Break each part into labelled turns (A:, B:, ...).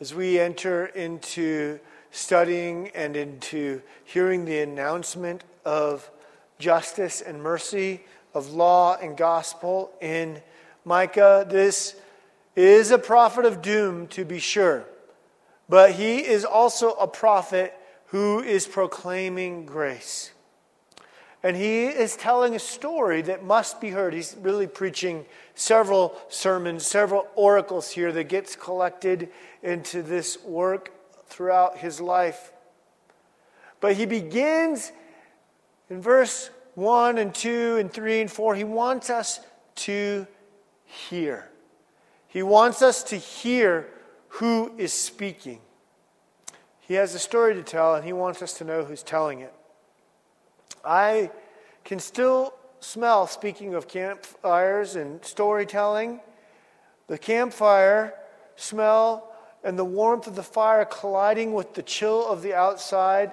A: as we enter into studying and into hearing the announcement of justice and mercy, of law and gospel in Micah. This is a prophet of doom, to be sure, but he is also a prophet who is proclaiming grace. And he is telling a story that must be heard. He's really preaching several sermons, several oracles here that gets collected into this work throughout his life. But he begins in verse 1 and 2 and 3 and 4. He wants us to hear. He wants us to hear who is speaking. He has a story to tell, and he wants us to know who's telling it. I can still smell, speaking of campfires and storytelling, the campfire smell and the warmth of the fire colliding with the chill of the outside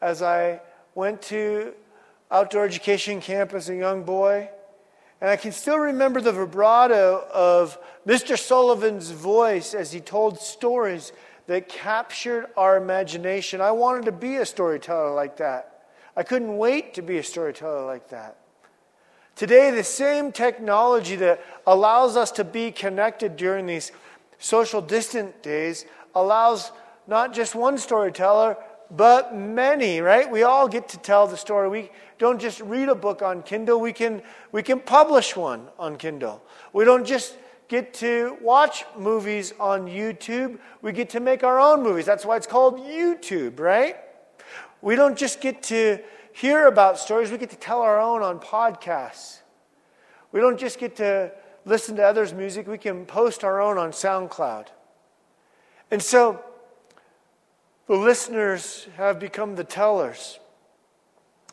A: as I went to outdoor education camp as a young boy. And I can still remember the vibrato of Mr. Sullivan's voice as he told stories that captured our imagination. I wanted to be a storyteller like that. I couldn't wait to be a storyteller like that. Today, the same technology that allows us to be connected during these social distant days allows not just one storyteller, but many, right? We all get to tell the story. We don't just read a book on Kindle, we can, we can publish one on Kindle. We don't just get to watch movies on YouTube, we get to make our own movies. That's why it's called YouTube, right? We don't just get to hear about stories, we get to tell our own on podcasts. We don't just get to listen to others' music, we can post our own on SoundCloud. And so the listeners have become the tellers.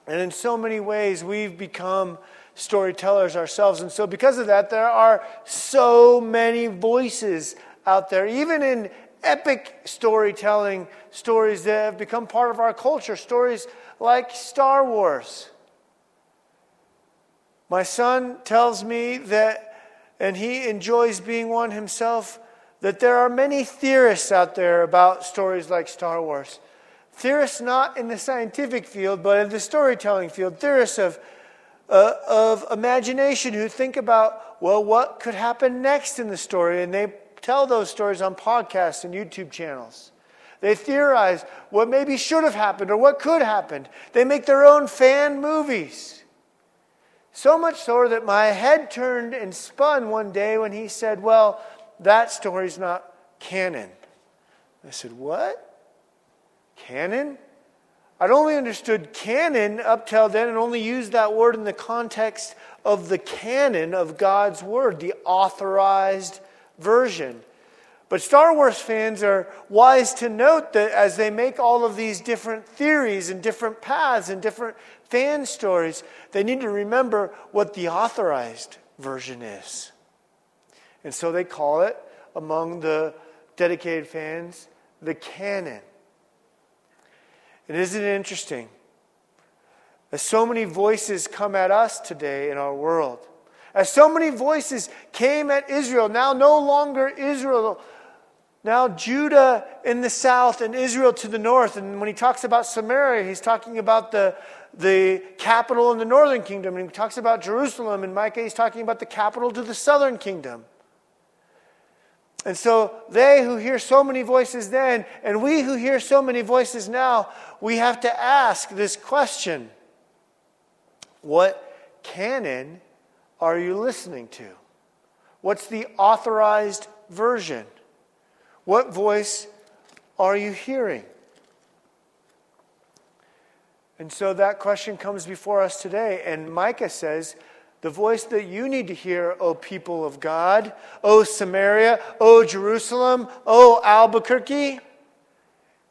A: And in so many ways, we've become storytellers ourselves. And so, because of that, there are so many voices out there, even in epic storytelling stories that have become part of our culture, stories like Star Wars. My son tells me that, and he enjoys being one himself, that there are many theorists out there about stories like Star Wars. Theorists not in the scientific field, but in the storytelling field. Theorists of, uh, of imagination who think about, well, what could happen next in the story? And they tell those stories on podcasts and YouTube channels. They theorize what maybe should have happened or what could happen. They make their own fan movies. So much so that my head turned and spun one day when he said, Well, that story's not canon. I said, What? Canon? I'd only understood canon up till then and only used that word in the context of the canon of God's Word, the authorized version. But Star Wars fans are wise to note that as they make all of these different theories and different paths and different fan stories, they need to remember what the authorized version is. And so they call it, among the dedicated fans, the canon. And isn't it interesting? As so many voices come at us today in our world, as so many voices came at Israel, now no longer Israel now, Judah in the south and Israel to the north. And when he talks about Samaria, he's talking about the, the capital in the northern kingdom. And he talks about Jerusalem in Micah, he's talking about the capital to the southern kingdom. And so, they who hear so many voices then, and we who hear so many voices now, we have to ask this question What canon are you listening to? What's the authorized version? What voice are you hearing? And so that question comes before us today. And Micah says, The voice that you need to hear, O people of God, O Samaria, O Jerusalem, O Albuquerque,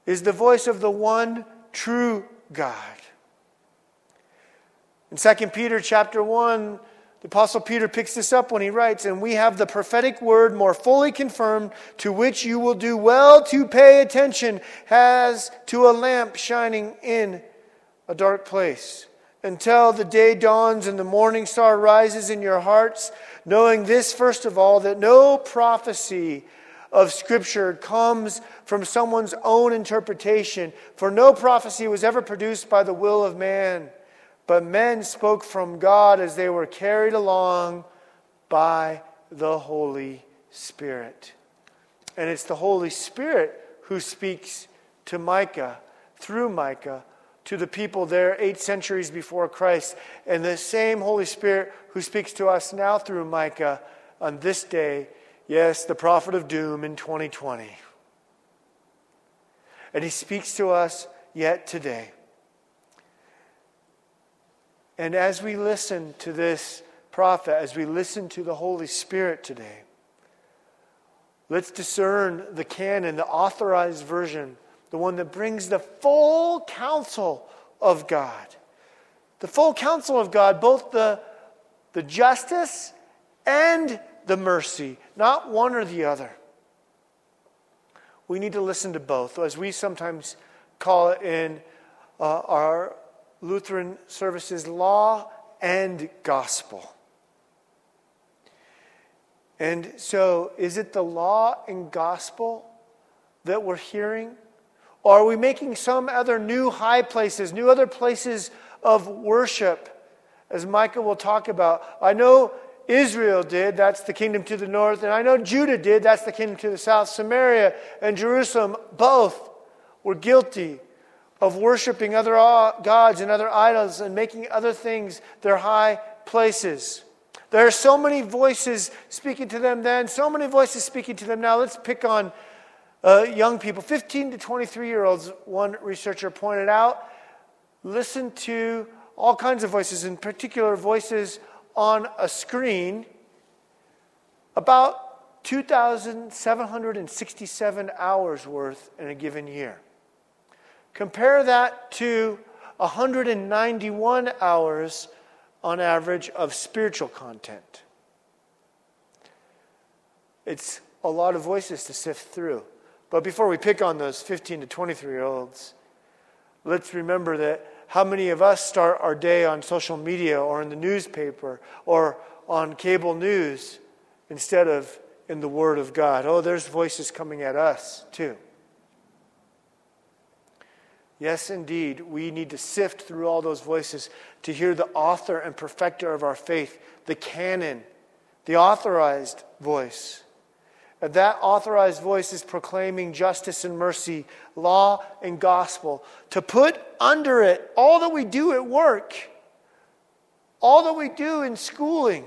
A: is the voice of the one true God. In 2 Peter chapter 1, the Apostle Peter picks this up when he writes, And we have the prophetic word more fully confirmed, to which you will do well to pay attention as to a lamp shining in a dark place, until the day dawns and the morning star rises in your hearts, knowing this, first of all, that no prophecy of Scripture comes from someone's own interpretation, for no prophecy was ever produced by the will of man, but men spoke from God as they were carried along by the Holy Spirit. And it's the Holy Spirit who speaks to Micah, through Micah, to the people there eight centuries before Christ. And the same Holy Spirit who speaks to us now through Micah on this day, yes, the prophet of doom in 2020. And he speaks to us yet today. And as we listen to this prophet, as we listen to the Holy Spirit today, let's discern the canon, the authorized version, the one that brings the full counsel of God. The full counsel of God, both the, the justice and the mercy, not one or the other. We need to listen to both, as we sometimes call it in uh, our Lutheran services law and gospel. And so, is it the law and gospel that we're hearing? Or are we making some other new high places, new other places of worship, as Micah will talk about? I know Israel did, that's the kingdom to the north, and I know Judah did, that's the kingdom to the south. Samaria and Jerusalem both were guilty of worshiping other gods and other idols and making other things their high places. There are so many voices speaking to them then, so many voices speaking to them now. Let's pick on uh, young people, 15 to 23 year olds, one researcher pointed out. Listen to all kinds of voices, in particular, voices on a screen. About 2,767 hours worth in a given year. Compare that to 191 hours on average of spiritual content. It's a lot of voices to sift through. But before we pick on those 15 to 23 year olds, let's remember that how many of us start our day on social media or in the newspaper or on cable news instead of in the Word of God? Oh, there's voices coming at us too. Yes, indeed, we need to sift through all those voices to hear the author and perfecter of our faith, the canon, the authorized voice. And that authorized voice is proclaiming justice and mercy, law and gospel, to put under it all that we do at work, all that we do in schooling,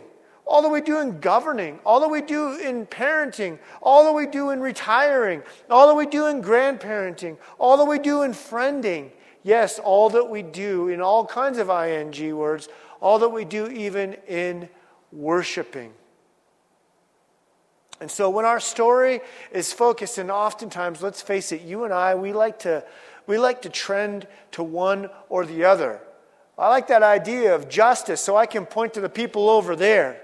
A: all that we do in governing, all that we do in parenting, all that we do in retiring, all that we do in grandparenting, all that we do in friending. Yes, all that we do in all kinds of ing words, all that we do even in worshiping. And so when our story is focused, and oftentimes, let's face it, you and I, we like to, we like to trend to one or the other. I like that idea of justice so I can point to the people over there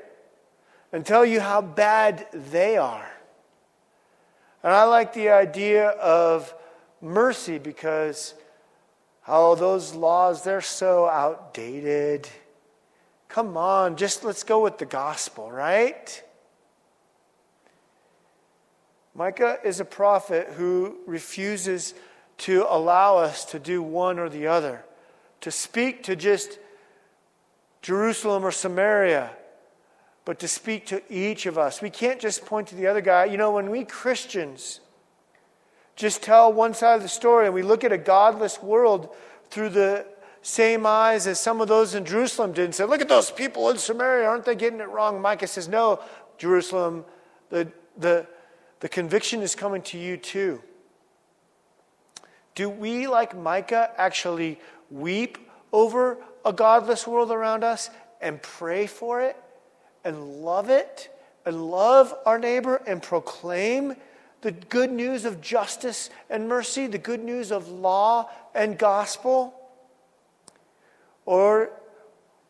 A: and tell you how bad they are. And I like the idea of mercy because, oh, those laws, they're so outdated. Come on, just let's go with the gospel, right? Micah is a prophet who refuses to allow us to do one or the other, to speak to just Jerusalem or Samaria but to speak to each of us. We can't just point to the other guy. You know, when we Christians just tell one side of the story and we look at a godless world through the same eyes as some of those in Jerusalem did and say, Look at those people in Samaria, aren't they getting it wrong? Micah says, No, Jerusalem, the, the, the conviction is coming to you too. Do we, like Micah, actually weep over a godless world around us and pray for it? And love it and love our neighbor and proclaim the good news of justice and mercy, the good news of law and gospel? Or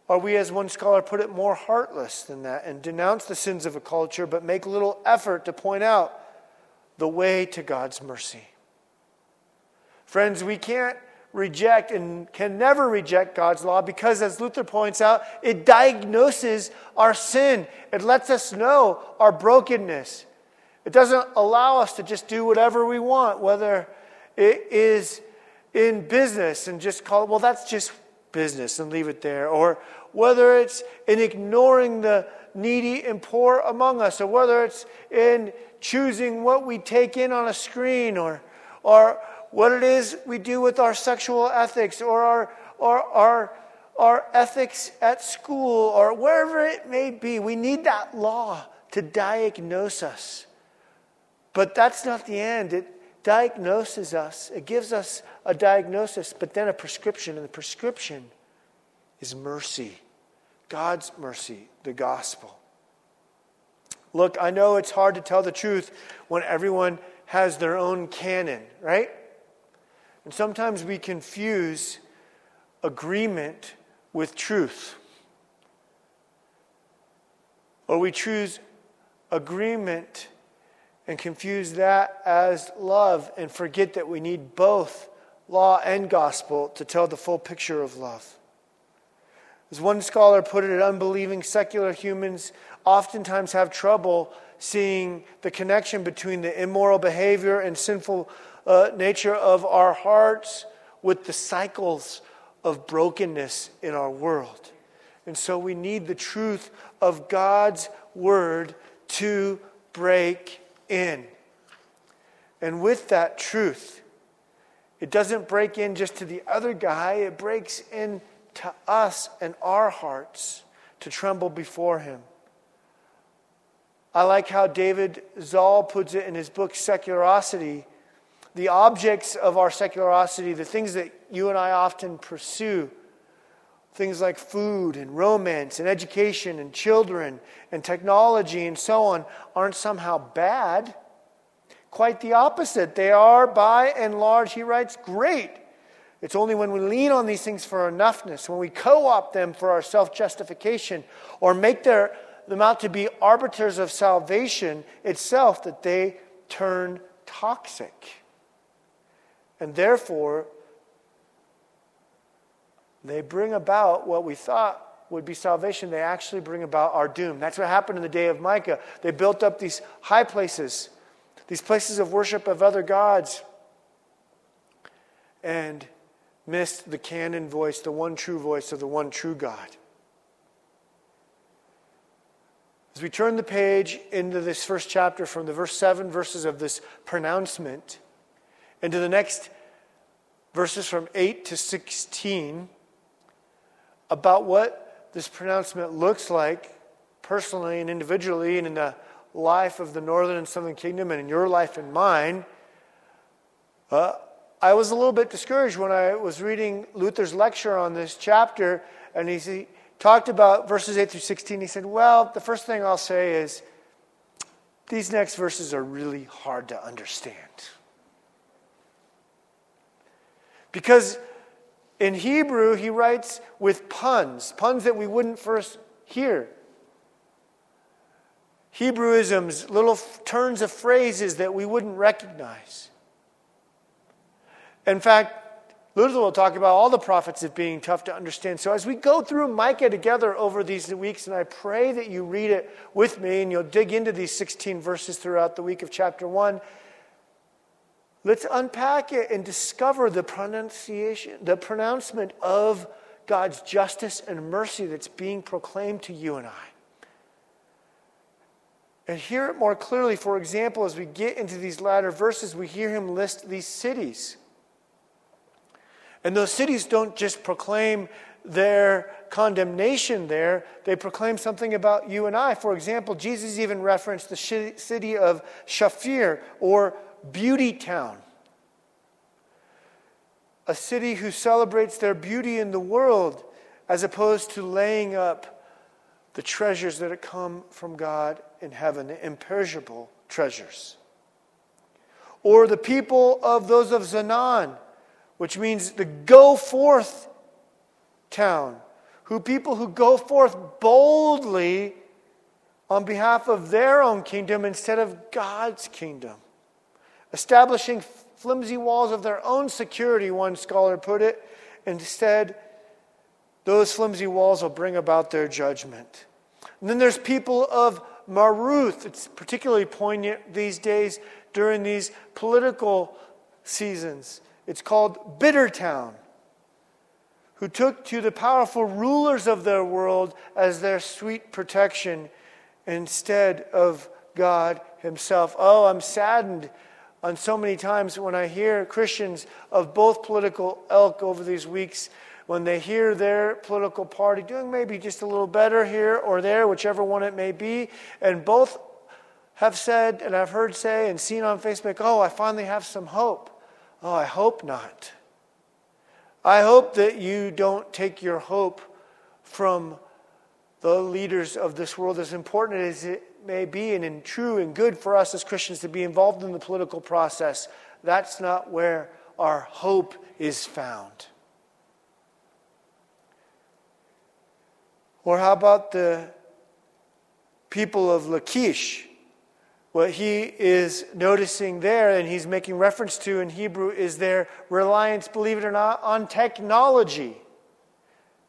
A: are we, as one scholar put it, more heartless than that and denounce the sins of a culture but make little effort to point out the way to God's mercy? Friends, we can't reject and can never reject God's law because, as Luther points out, it diagnoses our sin. It lets us know our brokenness. It doesn't allow us to just do whatever we want, whether it is in business and just call it, well, that's just business and leave it there, or whether it's in ignoring the needy and poor among us, or whether it's in choosing what we take in on a screen, or, or what it is we do with our sexual ethics, or our, or our, our ethics at school, or wherever it may be. We need that law to diagnose us. But that's not the end. It diagnoses us, it gives us a diagnosis, but then a prescription. And the prescription is mercy God's mercy, the gospel. Look, I know it's hard to tell the truth when everyone has their own canon, right? And sometimes we confuse agreement with truth. Or we choose agreement and confuse that as love and forget that we need both law and gospel to tell the full picture of love. As one scholar put it, unbelieving secular humans oftentimes have trouble seeing the connection between the immoral behavior and sinful uh, nature of our hearts with the cycles of brokenness in our world. And so we need the truth of God's word to break in. And with that truth, it doesn't break in just to the other guy, it breaks in to us and our hearts to tremble before him. I like how David Zahl puts it in his book, Seculosity. The objects of our seculosity, the things that you and I often pursue, things like food and romance and education and children and technology and so on, aren't somehow bad. Quite the opposite. They are, by and large, he writes, great. It's only when we lean on these things for enoughness, when we co opt them for our self justification, or make their, them out to be arbiters of salvation itself, that they turn toxic. And therefore, they bring about what we thought would be salvation. They actually bring about our doom. That's what happened in the day of Micah. They built up these high places, these places of worship of other gods. And missed the canon voice, the one true voice of the one true God. As we turn the page into this first chapter from the verse 7 verses of this pronouncement into the next verses from 8 to 16 about what this pronouncement looks like personally and individually and in the life of the northern and southern kingdom and in your life and mine, uh, I was a little bit discouraged when I was reading Luther's lecture on this chapter, and he, talked about verses 8 through 16. He said, Well, the first thing I'll say is these next verses are really hard to understand. Because in Hebrew, he writes with puns, puns that we wouldn't first hear. Hebrewisms, little turns of phrases that we wouldn't recognize. In fact, Luther will talk about all the prophets as being tough to understand. So, as we go through Micah together over these weeks, and I pray that you read it with me and you'll dig into these 16 verses throughout the week of chapter 1, let's unpack it and discover the pronunciation, the pronouncement of God's justice and mercy that's being proclaimed to you and I. And hear it more clearly. For example, as we get into these latter verses, we hear him list these cities. And those cities don't just proclaim their condemnation there, they proclaim something about you and I. For example, Jesus even referenced the city of Shaphir or Beauty Town, a city who celebrates their beauty in the world as opposed to laying up the treasures that come from God in heaven, the imperishable treasures. Or the people of those of Zaanan which means the go forth town, who people who go forth boldly on behalf of their own kingdom instead of God's kingdom, establishing flimsy walls of their own security, one scholar put it. Instead, those flimsy walls will bring about their judgment. And then there's people of Maroth. It's particularly poignant these days during these political seasons. It's called Bittertown, who took to the powerful rulers of their world as their sweet protection instead of God Himself. Oh, I'm saddened on so many times when I hear Christians of both political ilk over these weeks when they hear their political party doing maybe just a little better here or there, whichever one it may be, and both have said, and I've heard say and seen on Facebook, oh, I finally have some hope. Oh, I hope not. I hope that you don't take your hope from the leaders of this world, as important as it may be, and true and good for us as Christians to be involved in the political process. That's not where our hope is found. Or how about the people of Lachish? What he is noticing there and he's making reference to in Hebrew is their reliance, believe it or not, on technology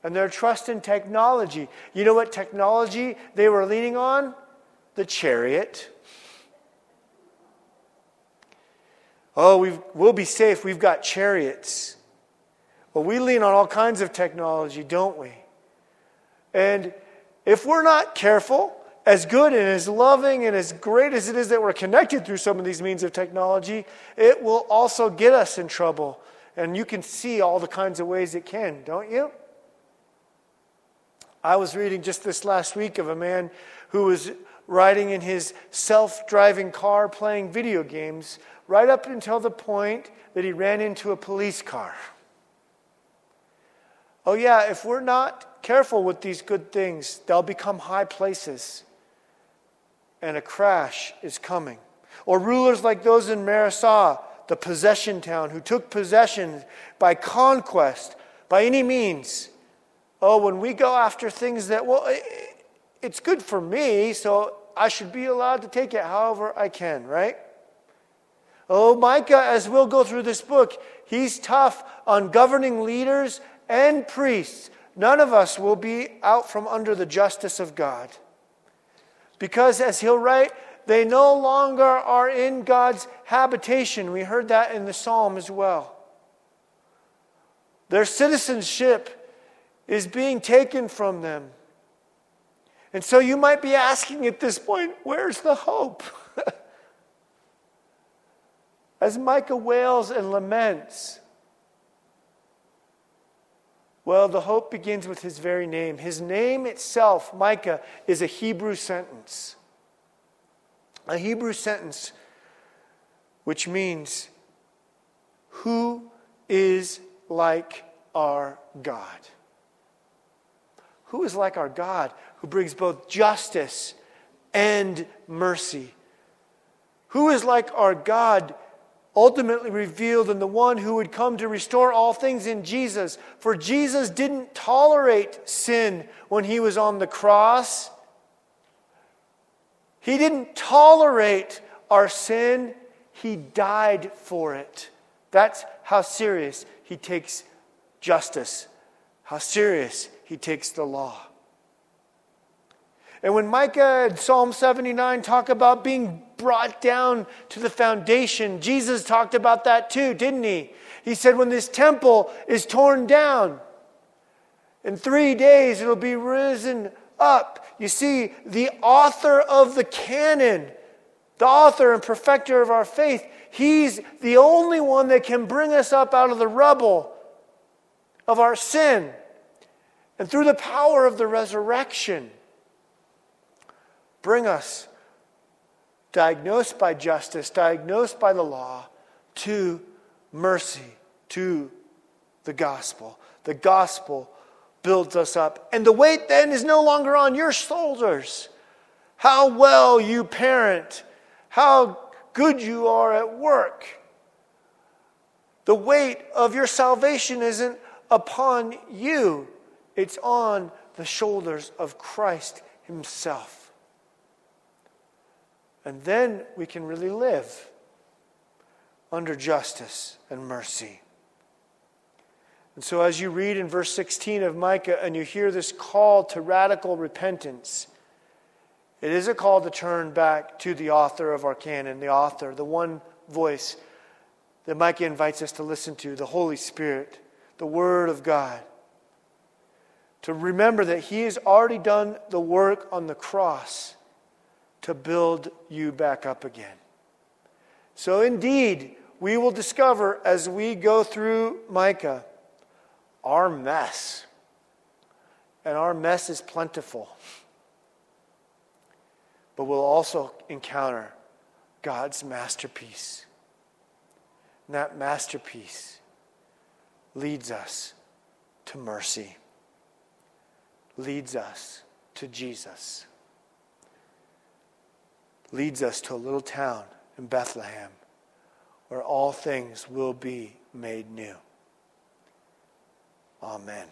A: and their trust in technology. You know what technology they were leaning on? The chariot. Oh, we will be safe. We've got chariots. Well, we lean on all kinds of technology, don't we? And if we're not careful, as good and as loving and as great as it is that we're connected through some of these means of technology, it will also get us in trouble. And you can see all the kinds of ways it can, don't you? I was reading just this last week of a man who was riding in his self driving car playing video games right up until the point that he ran into a police car. Oh, yeah, if we're not careful with these good things, they'll become high places, and a crash is coming. Or rulers like those in Mareshah, the possession town, who took possession by conquest, by any means. Oh, when we go after things that, well, it's good for me, so I should be allowed to take it however I can, right? Oh, Micah, as we'll go through this book, he's tough on governing leaders and priests, none of us will be out from under the justice of God. Because, as he'll write, they no longer are in God's habitation. We heard that in the psalm as well. Their citizenship is being taken from them. And so you might be asking at this point, where's the hope? As Micah wails and laments, well, the hope begins with his very name. His name itself, Micah, is a Hebrew sentence. A Hebrew sentence which means, Who is like our God? Who is like our God who brings both justice and mercy? Who is like our God ultimately revealed in the one who would come to restore all things in Jesus. For Jesus didn't tolerate sin when he was on the cross. He didn't tolerate our sin, he died for it. That's how serious he takes justice, how serious he takes the law. And when Micah and Psalm 79 talk about being brought down to the foundation, Jesus talked about that too, didn't he? He said, when this temple is torn down, in three days it'll be risen up. You see, the author of the canon, the author and perfecter of our faith, he's the only one that can bring us up out of the rubble of our sin. And through the power of the resurrection, bring us, diagnosed by justice, diagnosed by the law, to mercy, to the gospel. The gospel builds us up. And the weight then is no longer on your shoulders. How well you parent, how good you are at work. The weight of your salvation isn't upon you, it's on the shoulders of Christ Himself. And then we can really live under justice and mercy. And so, as you read in verse 16 of Micah and you hear this call to radical repentance, It is a call to turn back to the author of our canon, the author, the one voice that Micah invites us to listen to, the Holy Spirit, the Word of God. To remember that He has already done the work on the cross to build you back up again. So, indeed, we will discover as we go through Micah our mess. And our mess is plentiful. But we'll also encounter God's masterpiece. And that masterpiece leads us to mercy, leads us to Jesus, leads us to a little town in Bethlehem where all things will be made new. Amen.